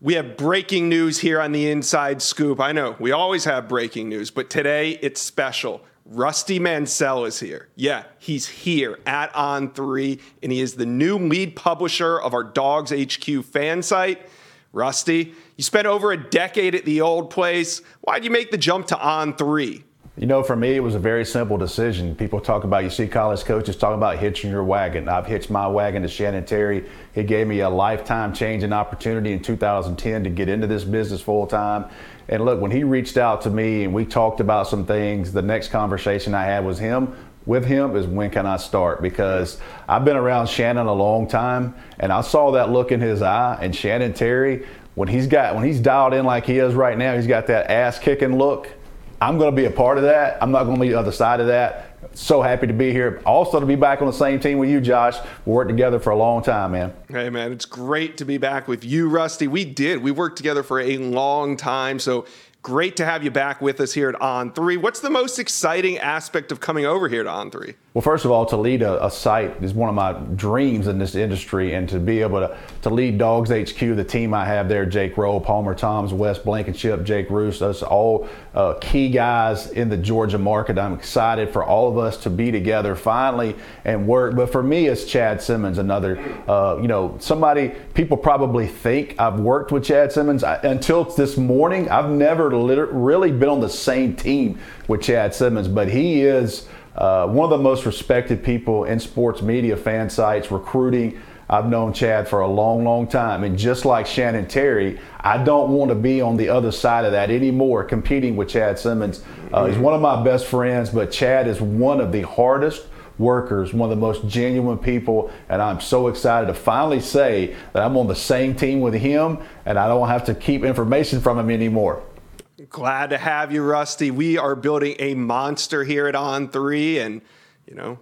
We have breaking news here on the Inside Scoop. I know we always have breaking news, but today it's special. Rusty Mansell is here. Yeah, he's here at On3, and he is the new lead publisher of our Dawgs HQ fan site. Rusty, you spent over a decade at the old place. Why'd you make the jump to On3? You know, for me, it was a very simple decision. People talk about, you see college coaches talking about hitching your wagon. I've hitched my wagon to Shannon Terry. He gave me a lifetime changing opportunity in 2010 to get into this business full time. And look, when he reached out to me and we talked about some things, the next conversation I had was him with him is when can I start? Because I've been around Shannon a long time and I saw that look in his eye and Shannon Terry, when he's got when he's dialed in like he is right now, he's got that ass kicking look I'm going to be a part of that. I'm not going to be the other side of that. So happy to be here. Also to be back on the same team with you, Josh. We worked together for a long time, man. Hey, man, it's great to be back with you, Rusty. We did. We worked together for a long time. So great to have you back with us here at On3. What's the most exciting aspect of coming over here to On3? Well, first of all, to lead a, a, site is one of my dreams in this industry, and to be able to, to lead Dawgs HQ, the team I have there, Jake Rowe, Palmer Thombs, Wes Blankenship, Jake Roos, us all uh, key guys in the Georgia market. I'm excited for all of us to be together finally and work. But for me, it's Chad Simmons, another, uh, you know, somebody people probably think I've worked with Chad Simmons. I, until this morning, I've never really been on the same team with Chad Simmons, but he is uh, one of the most respected people in sports media, fan sites, recruiting. I've known Chad for a long, long time. And just like Shannon Terry, I don't want to be on the other side of that anymore, competing with Chad Simmons. Uh, he's one of my best friends, but Chad is one of the hardest workers, one of the most genuine people. And I'm so excited to finally say that I'm on the same team with him and I don't have to keep information from him anymore. Glad to have you, Rusty. We are building a monster here at On Three, and you know,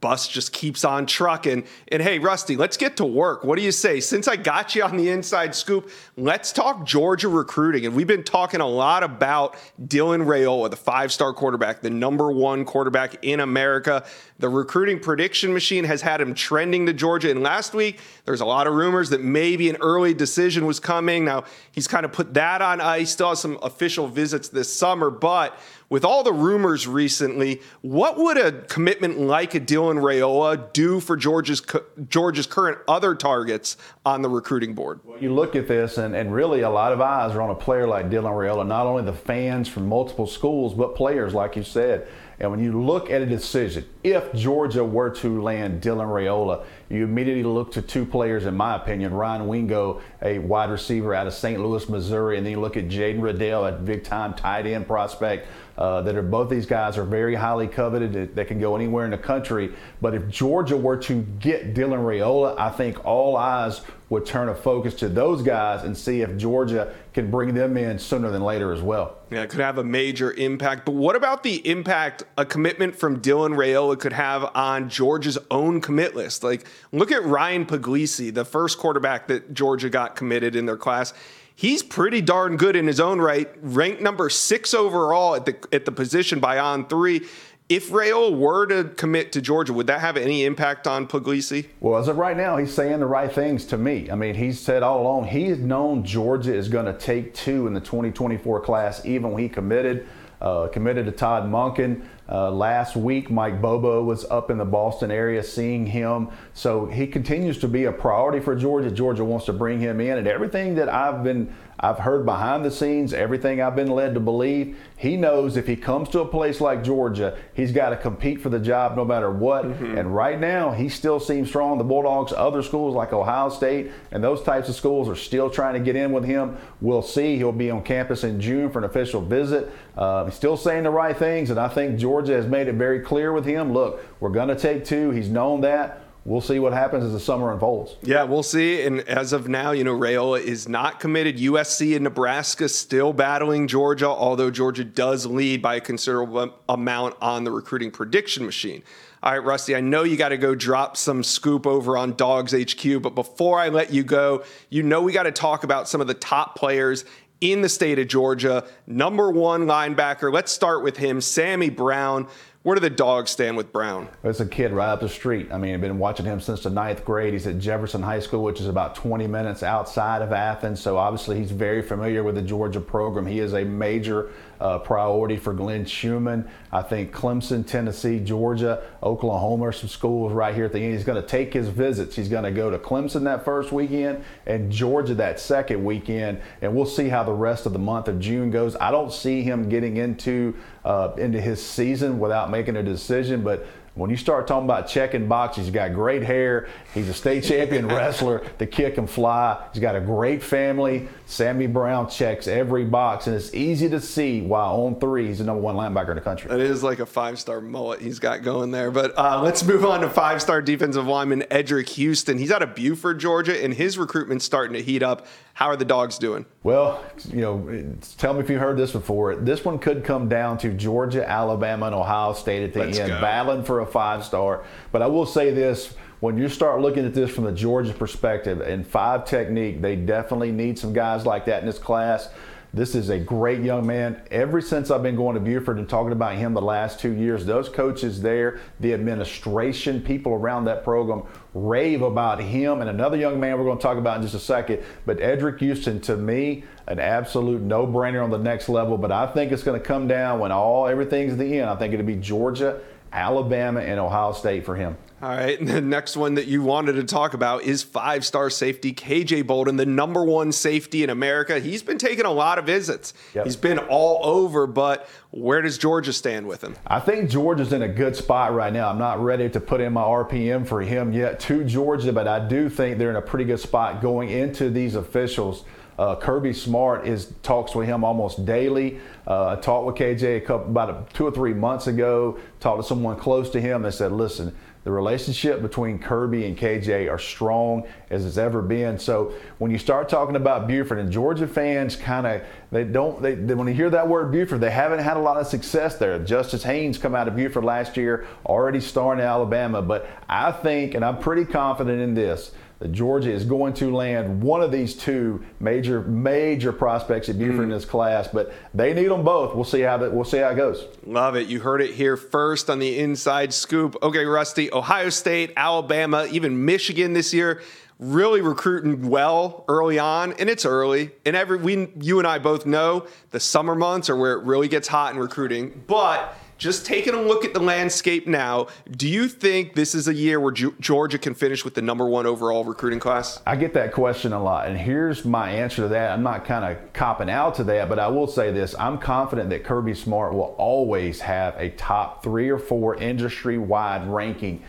bus just keeps on trucking. And hey, Rusty, let's get to work. What do you say? Since I got you on the inside scoop, let's talk Georgia recruiting. And we've been talking a lot about Dylan Raiola, the five star quarterback, the number one quarterback in America. The recruiting prediction machine has had him trending to Georgia. And last week, there's a lot of rumors that maybe an early decision was coming. Now, he's kind of put that on ice, still has some official visits this summer, but with all the rumors recently, what would a commitment like a Dylan Raiola do for Georgia's Georgia's current other targets on the recruiting board? Well, you look at this, and, and really a lot of eyes are on a player like Dylan Raiola, not only the fans from multiple schools, but players, like you said. And when you look at a decision, if Georgia were to land Dylan Raiola, you immediately look to two players, in my opinion, Ryan Wingo, a wide receiver out of St. Louis, Missouri, and then you look at Jaden Reddell, a big time tight end prospect uh, that are both these guys are very highly coveted. They can go anywhere in the country. But if Georgia were to get Dylan Raiola, I think all eyes would turn a focus to those guys and see if Georgia can bring them in sooner than later as well. Yeah, it could have a major impact. But what about the impact a commitment from Dylan Raiola could have on Georgia's own commit list? Like, look at Ryan Puglisi, the first quarterback that Georgia got committed in their class he's pretty darn good in his own right. Ranked number six overall at the at the position by on three. If Raiola were to commit to Georgia, would that have any impact on Puglisi? Well, as of right now, he's saying the right things to me. I mean, he's said all along he's known Georgia is going to take two in the 2024 class, even when he committed. Uh, committed to Todd Monken. Uh, last week, Mike Bobo was up in the Boston area seeing him. So he continues to be a priority for Georgia. Georgia wants to bring him in, and everything that I've been I've heard behind the scenes, everything I've been led to believe, he knows if he comes to a place like Georgia, he's got to compete for the job no matter what. Mm-hmm. And right now, he still seems strong. The Bulldogs, other schools like Ohio State and those types of schools are still trying to get in with him. We'll see. He'll be on campus in June for an official visit. Uh, he's still saying the right things, and I think Georgia has made it very clear with him. Look, we're going to take two. He's known that we'll see what happens as the summer unfolds. Yeah, we'll see. And as of now, you know, Raiola is not committed. USC and Nebraska still battling Georgia, although Georgia does lead by a considerable amount on the recruiting prediction machine. All right, Rusty, I know you got to go drop some scoop over on Dawgs HQ, but before I let you go, you know we got to talk about some of the top players in the state of Georgia. Number one linebacker, let's start with him, Sammy Brown Where do the dogs stand with Brown? It's a kid right up the street. I mean, I've been watching him since the ninth grade. He's at Jefferson High School, which is about 20 minutes outside of Athens. So obviously, he's very familiar with the Georgia program. He is a major uh, priority for Glenn Schumann. I think Clemson, Tennessee, Georgia, Oklahoma are some schools right here at the end. He's going to take his visits. He's going to go to Clemson that first weekend and Georgia that second weekend, and we'll see how the rest of the month of June goes. I don't see him getting into uh, into his season without making a decision, but when you start talking about checking boxes, he's got great hair. He's a state champion wrestler. The kick and fly. He's got a great family. Sammy Brown checks every box, and it's easy to see why on three he's the number one linebacker in the country. It is like a five-star mullet he's got going there. But uh, let's move on to five-star defensive lineman Eddrick Houston. He's out of Buford, Georgia, and his recruitment's starting to heat up. How are the dogs doing? Well, you know, tell me if you heard this before. This one could come down to Georgia, Alabama, and Ohio State at the Let's end, go. battling for a five star. But I will say this when you start looking at this from the Georgia perspective and five technique, they definitely need some guys like that in this class. This is a great young man. Ever since I've been going to Buford and talking about him the last two years, those coaches there, the administration, people around that program rave about him and another young man we're going to talk about in just a second. But Eddrick Houston, to me, an absolute no-brainer on the next level. But I think it's going to come down when all everything's at the end. I think it'll be Georgia, Alabama, and Ohio State for him. All right. And the next one that you wanted to talk about is five star safety KJ Bolden, the number one safety in America. He's been taking a lot of visits. Yep. He's been all over, but where does Georgia stand with him? I think Georgia's in a good spot right now. I'm not ready to put in my RPM for him yet to Georgia, but I do think they're in a pretty good spot going into these officials. Uh, Kirby Smart is talks with him almost daily. Uh, I talked with KJ a couple, about a, two or three months ago. Talked to someone close to him and said, "Listen, the relationship between Kirby and KJ are strong as it's ever been. So when you start talking about Buford and Georgia fans, kind of they don't they, they, when you hear that word Buford, they haven't had a lot of success there. Justice Haynes come out of Buford last year, already starring in Alabama, but I think and I'm pretty confident in this Georgia is going to land one of these two major major prospects at Buford mm. in this class, but they need them both. We'll see how that we'll see how it goes. Love it. You heard it here first on the inside scoop. Okay, Rusty, Ohio State, Alabama, even Michigan this year really recruiting well early on, and it's early. And every we you and I both know the summer months are where it really gets hot in recruiting. But just taking a look at the landscape now, do you think this is a year where Georgia can finish with the number one overall recruiting class? I get that question a lot, and here's my answer to that. I'm not kind of copping out to that, but I will say this I'm confident that Kirby Smart will always have a top three or four industry wide ranking.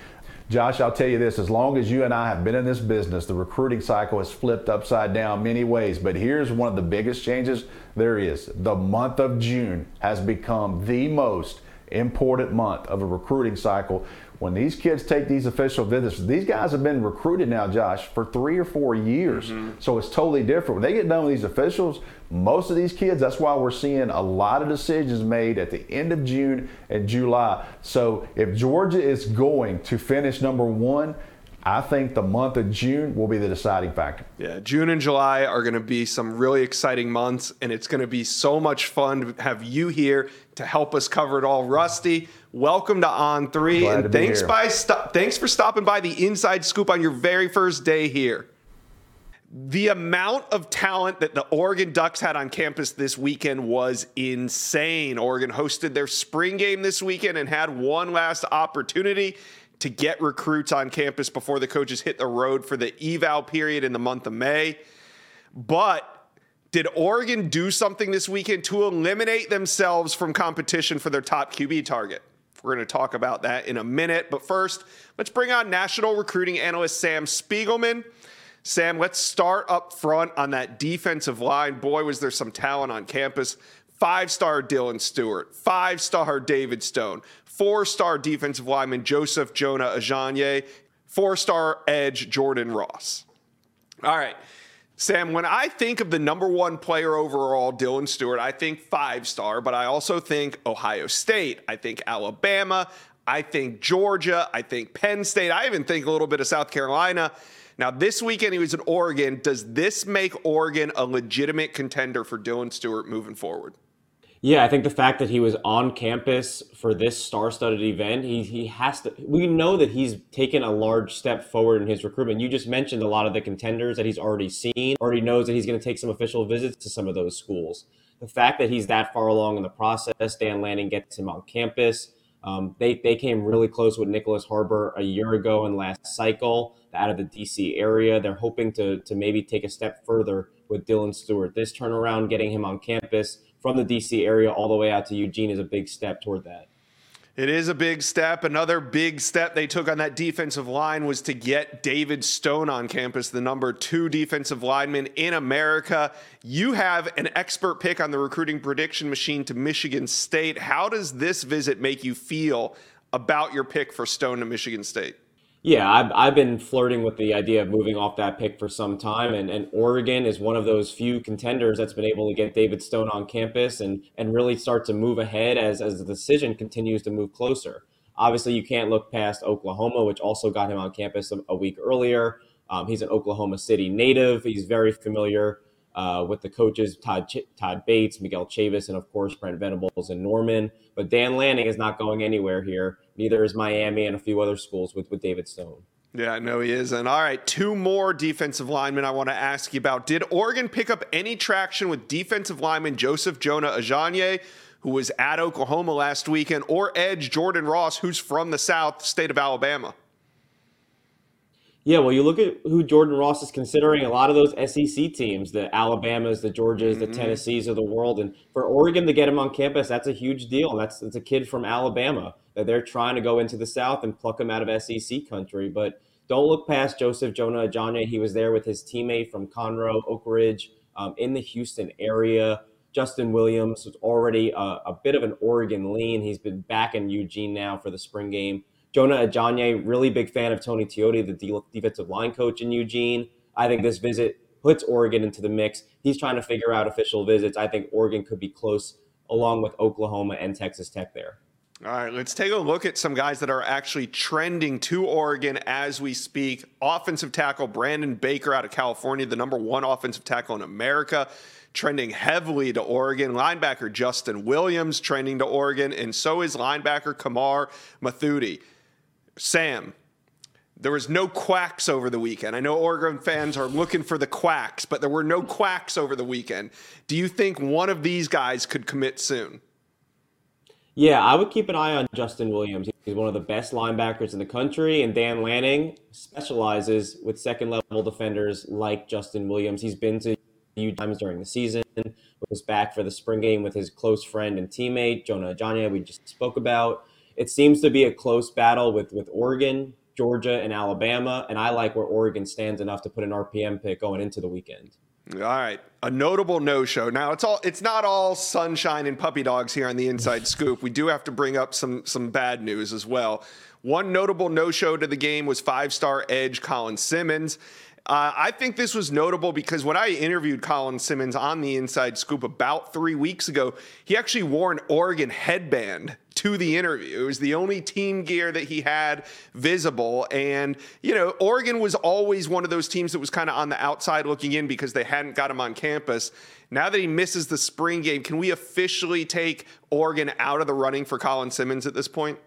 Josh, I'll tell you this as long as you and I have been in this business, the recruiting cycle has flipped upside down many ways. But here's one of the biggest changes there is the month of June has become the most important month of a recruiting cycle. When these kids take these official visits, these guys have been recruited now, Josh, for three or four years. Mm-hmm. So it's totally different. When they get done with these officials, most of these kids, that's why we're seeing a lot of decisions made at the end of June and July. So if Georgia is going to finish number one, I think the month of June will be the deciding factor. Yeah, June and July are going to be some really exciting months, and it's going to be so much fun to have you here to help us cover it all. Rusty, welcome to On Three, Glad and thanks by st- thanks for stopping by the Inside Scoop on your very first day here. The amount of talent that the Oregon Ducks had on campus this weekend was insane. Oregon hosted their spring game this weekend and had one last opportunity to get recruits on campus before the coaches hit the road for the eval period in the month of May. But did Oregon do something this weekend to eliminate themselves from competition for their top QB target? We're going to talk about that in a minute. But first, let's bring on national recruiting analyst Sam Spiegelman. Sam, let's start up front on that defensive line. Boy, was there some talent on campus. Five star Dylan Stewart, five star David Stone, four star defensive lineman Joseph Jonah Ajonye, four star edge Jordan Ross. All right. Sam, when I think of the number one player overall, Dylan Stewart, I think five star, but I also think Ohio State. I think Alabama. I think Georgia. I think Penn State. I even think a little bit of South Carolina. Now, this weekend he was in Oregon. Does this make Oregon a legitimate contender for Dylan Stewart moving forward? Yeah, I think the fact that he was on campus for this star-studded event, he he has to. We know that he's taken a large step forward in his recruitment. You just mentioned a lot of the contenders that he's already seen. Already knows that he's going to take some official visits to some of those schools. The fact that he's that far along in the process, Dan Lanning gets him on campus. Um, they they came really close with Nyckoles Harbor a year ago in last cycle out of the DC area. They're hoping to to maybe take a step further with Dylan Stewart. This turnaround, getting him on campus from the DC area all the way out to Eugene is a big step toward that. It is a big step. Another big step they took on that defensive line was to get David Stone on campus, the number two defensive lineman in America. You have an expert pick on the recruiting prediction machine to Michigan State. How does this visit make you feel about your pick for Stone to Michigan State? Yeah, I've, I've been flirting with the idea of moving off that pick for some time, and, and Oregon is one of those few contenders that's been able to get David Stone on campus and, and really start to move ahead as, as the decision continues to move closer. Obviously, you can't look past Oklahoma, which also got him on campus a, a week earlier. Um, he's an Oklahoma City native. He's very familiar uh, with the coaches Todd Ch- Todd Bates, Miguel Chavis, and of course Brent Venables and Norman. But Dan Lanning is not going anywhere here. Neither is Miami and a few other schools with with David Stone. Yeah, no, he isn't. All right, two more defensive linemen I want to ask you about. Did Oregon pick up any traction with defensive lineman Joseph Jonah Ajonye, who was at Oklahoma last weekend, or edge Jordan Ross, who's from the South state of Alabama? Yeah, well, you look at who Jordan Ross is considering. A lot of those SEC teams, the Alabamas, the Georgias, the mm-hmm. Tennessees of the world, and for Oregon to get him on campus, that's a huge deal. And That's that's a kid from Alabama that they're trying to go into the South and pluck him out of SEC country. But don't look past Joseph Jonah Ajonye. He was there with his teammate from Conroe, Oak Ridge, um, in the Houston area. Justin Williams was already a, a bit of an Oregon lean. He's been back in Eugene now for the spring game. Jonah Ajonye, really big fan of Tony Tuioti, the defensive line coach in Eugene. I think this visit puts Oregon into the mix. He's trying to figure out official visits. I think Oregon could be close along with Oklahoma and Texas Tech there. All right, let's take a look at some guys that are actually trending to Oregon as we speak. Offensive tackle Brandon Baker out of California, the number one offensive tackle in America, trending heavily to Oregon. Linebacker Justin Williams trending to Oregon, and so is linebacker Kamar Mothudi. Sam, there was no quacks over the weekend. I know Oregon fans are looking for the quacks, but there were no quacks over the weekend. Do you think one of these guys could commit soon? Yeah, I would keep an eye on Justin Williams. He's one of the best linebackers in the country, and Dan Lanning specializes with second level defenders like Justin Williams. He's been to a few times during the season, was back for the spring game with his close friend and teammate, Jonah Ajonye, we just spoke about it seems to be a close battle with with Oregon, Georgia, and Alabama, and I like where Oregon stands enough to put an RPM pick going into the weekend. All right, a notable no-show. Now it's all it's not all sunshine and puppy dogs here on the Inside Scoop. We do have to bring up some some bad news as well. One notable no-show to the game was five-star edge Colin Simmons. Uh, I think this was notable because when I interviewed Colin Simmons on the Inside Scoop about three weeks ago, he actually wore an Oregon headband to the interview. It was the only team gear that he had visible. And, you know, Oregon was always one of those teams that was kind of on the outside looking in because they hadn't got him on campus. Now that he misses the spring game, can we officially take Oregon out of the running for Colin Simmons at this point?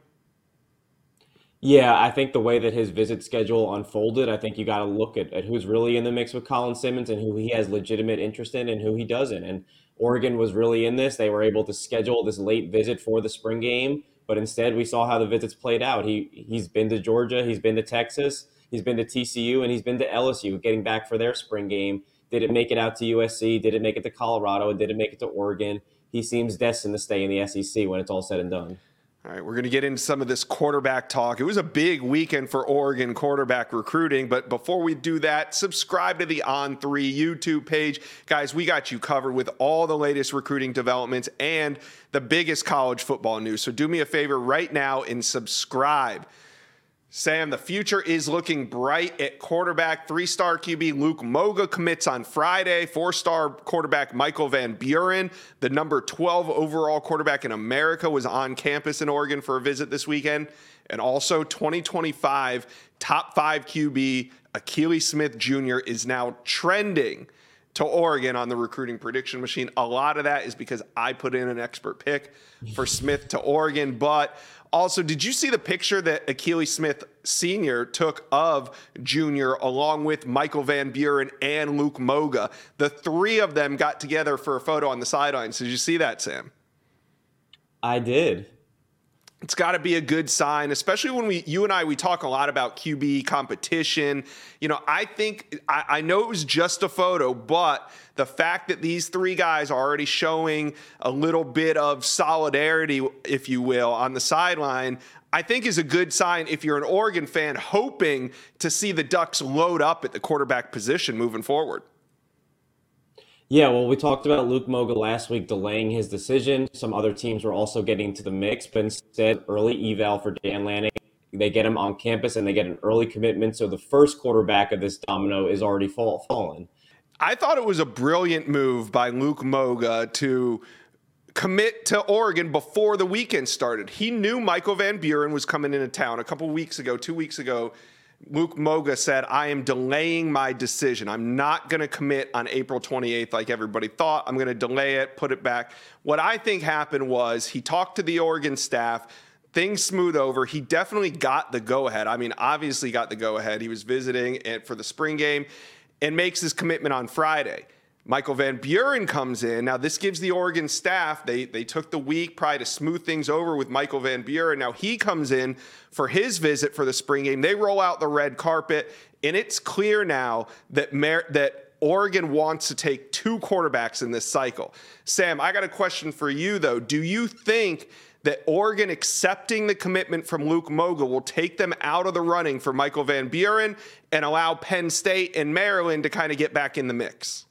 Yeah, I think the way that his visit schedule unfolded, I think you got to look at, at who's really in the mix with Colin Simmons and who he has legitimate interest in and who he doesn't. And Oregon was really in this. They were able to schedule this late visit for the spring game, but instead we saw how the visits played out. He he's been to Georgia, he's been to Texas, he's been to TCU, and he's been to LSU, getting back for their spring game. Did it make it out to USC? Did it make it to Colorado? Did it make it to Oregon? He seems destined to stay in the SEC when it's all said and done. All right, we're going to get into some of this quarterback talk. It was a big weekend for Oregon quarterback recruiting, but before we do that, subscribe to the On3 YouTube page. Guys, we got you covered with all the latest recruiting developments and the biggest college football news. So do me a favor right now and subscribe. Sam, the future is looking bright at quarterback. Three star QB Luke Moga commits on Friday. Four star quarterback Michael Van Buren, the number 12 overall quarterback in America, was on campus in Oregon for a visit this weekend. And also 2025 top five QB Akili Smith Jr. is now trending to Oregon on the recruiting prediction machine. A lot of that is because I put in an expert pick for Smith to Oregon. But also, did you see the picture that Akili Smith Sr. took of Junior along with Michael Van Buren and Luke Moga? The three of them got together for a photo on the sidelines. Did you see that, Sam? I did it's got to be a good sign, especially when we, you and I, we talk a lot about QB competition. You know, I think, I, I, know it was just a photo, but the fact that these three guys are already showing a little bit of solidarity, if you will, on the sideline, I think is a good sign if you're an Oregon fan hoping to see the Ducks load up at the quarterback position moving forward. Yeah, well, we talked about Luke Moga last week delaying his decision. Some other teams were also getting to the mix, but instead, early eval for Dan Lanning. They get him on campus and they get an early commitment. So the first quarterback of this domino is already fall, fallen. I thought it was a brilliant move by Luke Moga to commit to Oregon before the weekend started. He knew Michael Van Buren was coming into town a couple weeks ago, two weeks ago Luke Moga said, I am delaying my decision. I'm not going to commit on April 28th like everybody thought. I'm going to delay it, put it back. What I think happened was he talked to the Oregon staff. Things smooth over. He definitely got the go ahead. I mean, obviously got the go ahead. He was visiting it for the spring game and makes his commitment on Friday. Michael Van Buren comes in. Now, this gives the Oregon staff, they, they took the week probably to smooth things over with Michael Van Buren. Now, he comes in for his visit for the spring game. They roll out the red carpet, and it's clear now that, Mer- that Oregon wants to take two quarterbacks in this cycle. Sam, I got a question for you, though. Do you think that Oregon accepting the commitment from Luke Moga will take them out of the running for Michael Van Buren and allow Penn State and Maryland to kind of get back in the mix?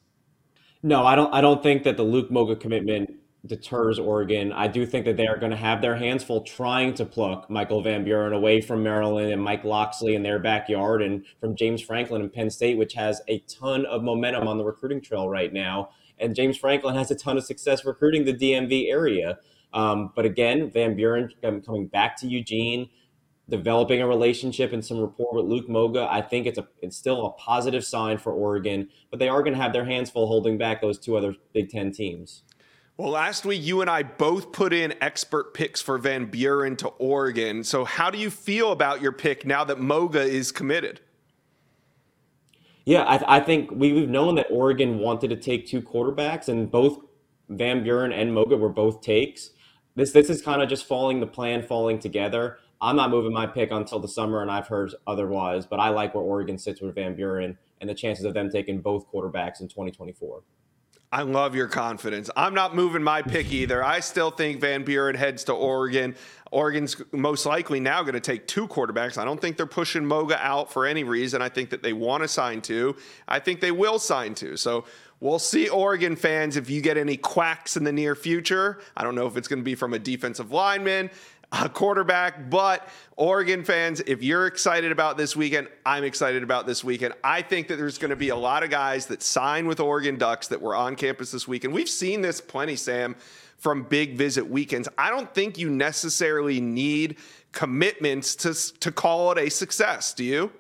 No, I don't. I don't think that the Luke Moga commitment deters Oregon. I do think that they are going to have their hands full trying to pluck Michael Van Buren away from Maryland and Mike Locksley in their backyard and from James Franklin and Penn State, which has a ton of momentum on the recruiting trail right now. And James Franklin has a ton of success recruiting the DMV area. Um, but again, Van Buren coming back to Eugene developing a relationship and some rapport with Luke Moga. I think it's a it's still a positive sign for Oregon, but they are going to have their hands full holding back those two other Big Ten teams. Well, last week you and I both put in expert picks for Van Buren to Oregon. So, how do you feel about your pick now that Moga is committed? Yeah, I, I think we've known that Oregon wanted to take two quarterbacks, and both Van Buren and Moga were both takes. This this is kind of just falling the plan falling together. I'm not moving my pick until the summer, and I've heard otherwise. But I like where Oregon sits with Van Buren and the chances of them taking both quarterbacks in 2024. I love your confidence. I'm not moving my pick either. I still think Van Buren heads to Oregon. Oregon's most likely now going to take two quarterbacks. I don't think they're pushing Moga out for any reason. I think that they want to sign two. I think they will sign two. So we'll see, Oregon fans, if you get any quacks in the near future. I don't know if it's going to be from a defensive lineman a quarterback. But Oregon fans, if you're excited about this weekend, I'm excited about this weekend. I think that there's going to be a lot of guys that sign with Oregon Ducks that were on campus this weekend. We've seen this plenty, Sam, from big visit weekends. I don't think you necessarily need commitments to to call it a success. Do you?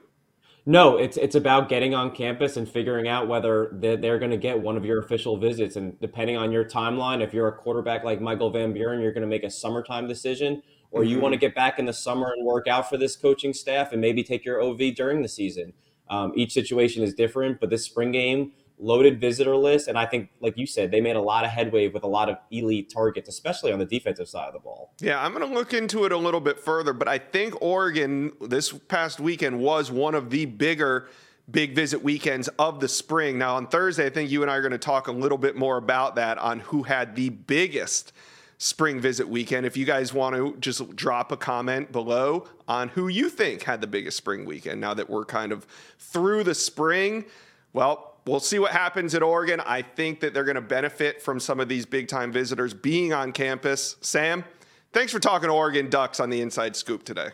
No, it's it's about getting on campus and figuring out whether they're, they're going to get one of your official visits. And depending on your timeline, if you're a quarterback like Michael Van Buren, you're going to make a summertime decision or you want to mm-hmm. get back in the summer and work out for this coaching staff and maybe take your OV during the season. Um, each situation is different, but this spring game, loaded visitor list. And I think, like you said, they made a lot of headway with a lot of elite targets, especially on the defensive side of the ball. Yeah, I'm going to look into it a little bit further, but I think Oregon this past weekend was one of the bigger big visit weekends of the spring. Now, on Thursday, I think you and I are going to talk a little bit more about that on who had the biggest spring visit weekend. If you guys want to just drop a comment below on who you think had the biggest spring weekend now that we're kind of through the spring, well, we'll see what happens at Oregon. I think that they're going to benefit from some of these big time visitors being on campus. Sam, thanks for talking Oregon Ducks on the Inside Scoop today.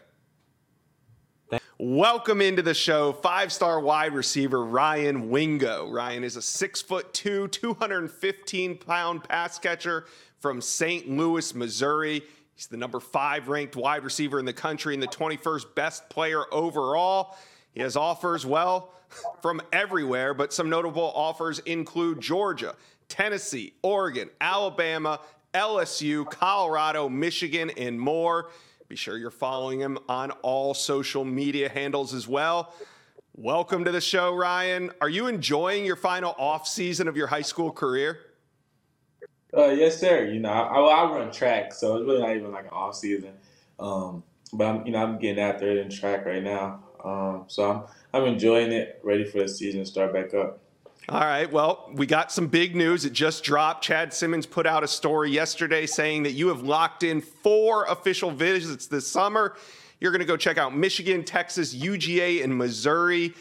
Welcome into the show, five star wide receiver Ryan Wingo. Ryan is a six foot two, 215 pound pass catcher from St. Louis, Missouri. He's the number five ranked wide receiver in the country and the 21st best player overall. He has offers, well, from everywhere, but some notable offers include Georgia, Tennessee, Oregon, Alabama, LSU, Colorado, Michigan, and more. Be sure you're following him on all social media handles as well. Welcome to the show, Ryan. Are you enjoying your final off season of your high school career? Uh, yes, sir. You know, I, I run track, so it's really not even like an off season. Um, but I'm, you know, I'm getting after it in track right now. Um, so I'm, I'm enjoying it. Ready for the season to start back up. All right. Well, we got some big news. It just dropped. Chad Simmons put out a story yesterday saying that you have locked in four official visits this summer. You're going to go check out Michigan, Texas, UGA, and Missouri.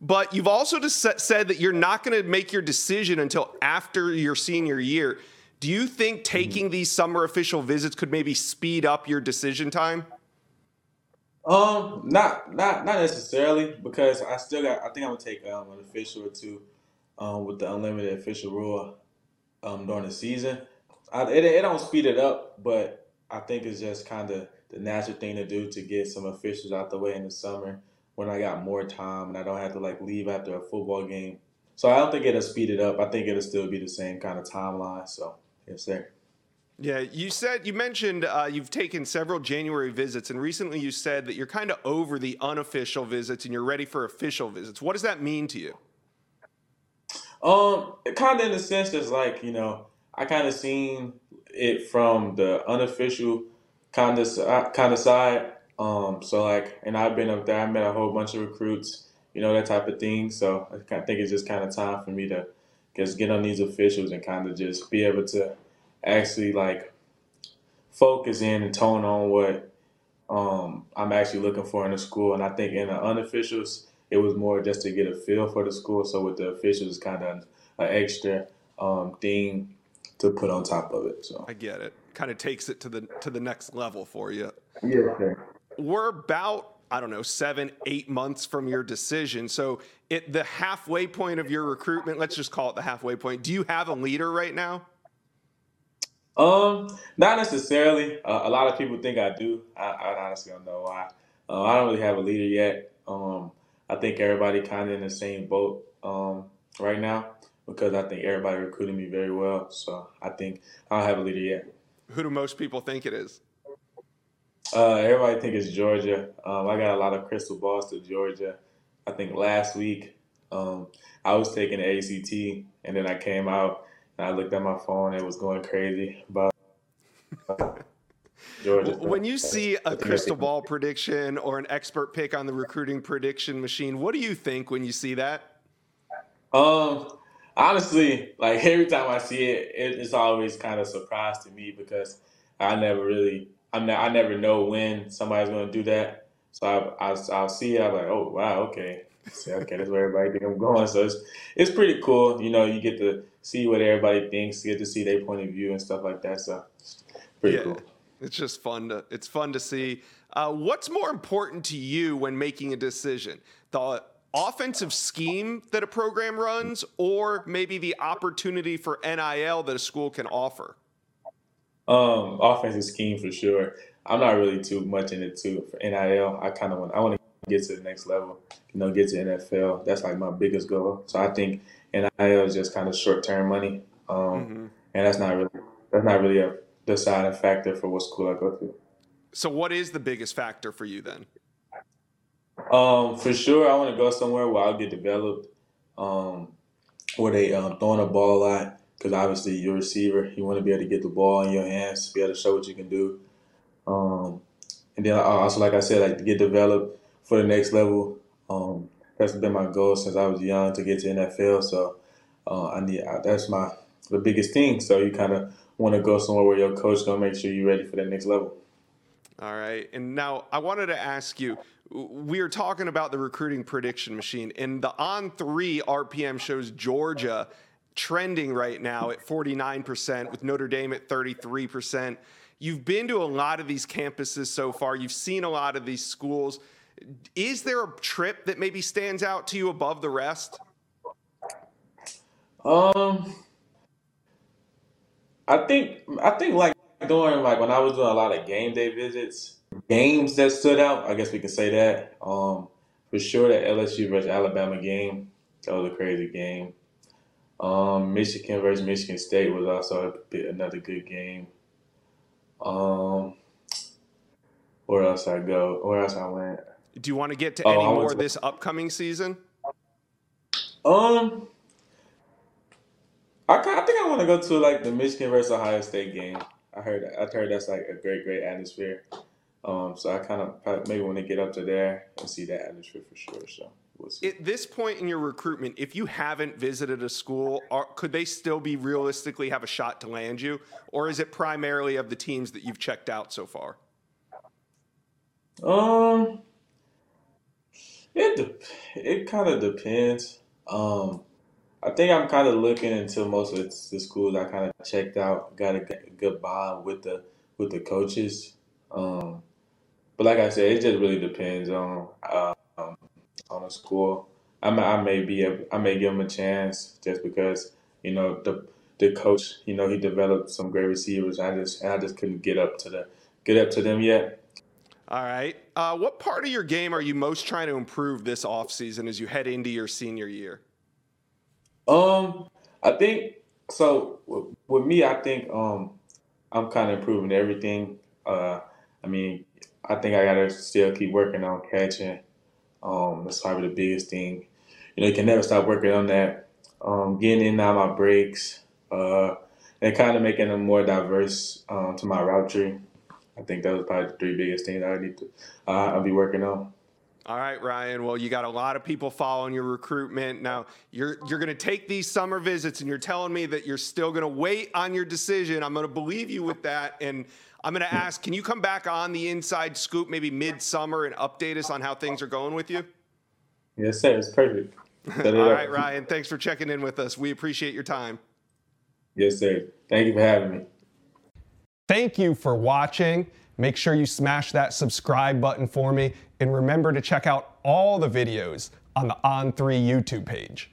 But you've also just said that you're not going to make your decision until after your senior year. Do you think taking these summer official visits could maybe speed up your decision time? Um, not not not necessarily because I still got. I think I'm gonna take um, an official or two, um, with the unlimited official rule, um, during the season. I, it it don't speed it up, but I think it's just kind of the natural thing to do to get some officials out the way in the summer when I got more time and I don't have to like leave after a football game. So I don't think it'll speed it up. I think it'll still be the same kind of timeline. So Yes, sir. Yeah, you said you mentioned uh, you've taken several January visits, and recently you said that you're kind of over the unofficial visits and you're ready for official visits. What does that mean to you? Um, kind of in the sense that's like you know I kind of seen it from the unofficial kind of kind of side. Um, so like, and I've been up there. I met a whole bunch of recruits, you know that type of thing. So I think it's just kind of time for me to just get on these officials and kind of just be able to actually like focus in and tone on what um, I'm actually looking for in the school. And I think in the unofficials, it was more just to get a feel for the school. So with the officials, kind of an extra um, thing to put on top of it. So I get it. Kind of takes it to the to the next level for you. Yeah. Sure. We're about I don't know, seven, eight months from your decision. So, at the halfway point of your recruitment, let's just call it the halfway point. Do you have a leader right now? Um, not necessarily. Uh, a lot of people think I do. I, I honestly don't know why. Uh, I don't really have a leader yet. Um, I think everybody kind of in the same boat um, right now because I think everybody recruited me very well. So I think I don't have a leader yet. Who do most people think it is? Uh, everybody think it's Georgia. Um, I got a lot of crystal balls to Georgia. I think last week um, I was taking the ACT, and then I came out and I looked at my phone. It was going crazy Georgia. When you see a crystal ball prediction or an expert pick on the recruiting prediction machine, what do you think when you see that? Um, honestly, like every time I see it, it's always kind of surprise to me because I never really I'm not, I never know when somebody's going to do that. So I, I, I'll see it. I'm like, oh, wow, okay. Say, okay, that's where everybody think I'm going. So it's, it's pretty cool. You know, you get to see what everybody thinks, you get to see their point of view and stuff like that. So pretty yeah, cool. It's just fun to, it's fun to see. Uh, what's more important to you when making a decision? The offensive scheme that a program runs or maybe the opportunity for NIL that a school can offer? Um, offensive scheme for sure. I'm not really too much in it too for NIL. I kind of want I want to get to the next level. You know, get to NFL. That's like my biggest goal. So I think NIL is just kind of short term money, um, mm-hmm. and that's not really that's not really a deciding factor for what school I go to. So, what is the biggest factor for you then? Um, for sure, I want to go somewhere where I'll get developed, um, where they um, throwing a ball a lot because obviously you're a receiver. You want to be able to get the ball in your hands, be able to show what you can do. Um, and then also, like I said, like to get developed for the next level. Um, that's been my goal since I was young to get to NFL. So uh, I need that's my the biggest thing. So you kind of want to go somewhere where your coach gonna make sure you're ready for that next level. All right. And now I wanted to ask you we are talking about the recruiting prediction machine, and the on three RPM shows Georgia trending right now at 49%, with Notre Dame at 33%. You've been to a lot of these campuses so far, you've seen a lot of these schools. Is there a trip that maybe stands out to you above the rest? Um, I think I think like during like when I was doing a lot of game day visits, games that stood out. I guess we can say that. Um, for sure the LSU versus Alabama game. That was a crazy game. Um, Michigan versus Michigan State was also a, another good game. Um, where else I go? Where else I went? Do you want to get to oh, any more to... this upcoming season? Um, I, I think I want to go to like the Michigan versus Ohio State game. I heard I heard that's like a great great atmosphere. Um, so I kind of maybe want to get up to there and see that atmosphere for sure. So. We'll At this point in your recruitment, if you haven't visited a school, are, could they still be realistically have a shot to land you, or is it primarily of the teams that you've checked out so far? Um, it de- it kind of depends. Um, I think I'm kind of looking into most of the schools I kind of checked out. Got a good bond with the with the coaches. Um, but like I said, it just really depends on uh, on a school. I may, I may be a, I may give him a chance just because you know the the coach you know he developed some great receivers. I just I just couldn't get up to the get up to them yet. All right. Uh, what part of your game are you most trying to improve this offseason as you head into your senior year? Um, I think so. With me, I think um, I'm kind of improving everything. Uh, I mean, I think I gotta still keep working on catching. Um, that's probably the biggest thing. You know, you can never stop working on that. Um, getting in now my breaks, uh, and kind of making them more diverse um, to my route tree. I think those are probably the three biggest things I need to uh, I'll be working on. All right, Ryan. Well, you got a lot of people following your recruitment. Now, you're you're going to take these summer visits and you're telling me that you're still going to wait on your decision. I'm going to believe you with that and I'm going to ask, can you come back on the inside scoop maybe midsummer and update us on how things are going with you? Yes, sir. It's perfect. All right, Ryan. Thanks for checking in with us. We appreciate your time. Yes, sir. Thank you for having me. Thank you for watching. Make sure you smash that subscribe button for me. And remember to check out all the videos on the On3 YouTube page.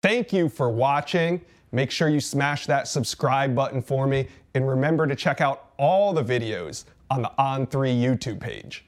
Thank you for watching. Make sure you smash that subscribe button for me. And remember to check out all the videos on the On3 YouTube page.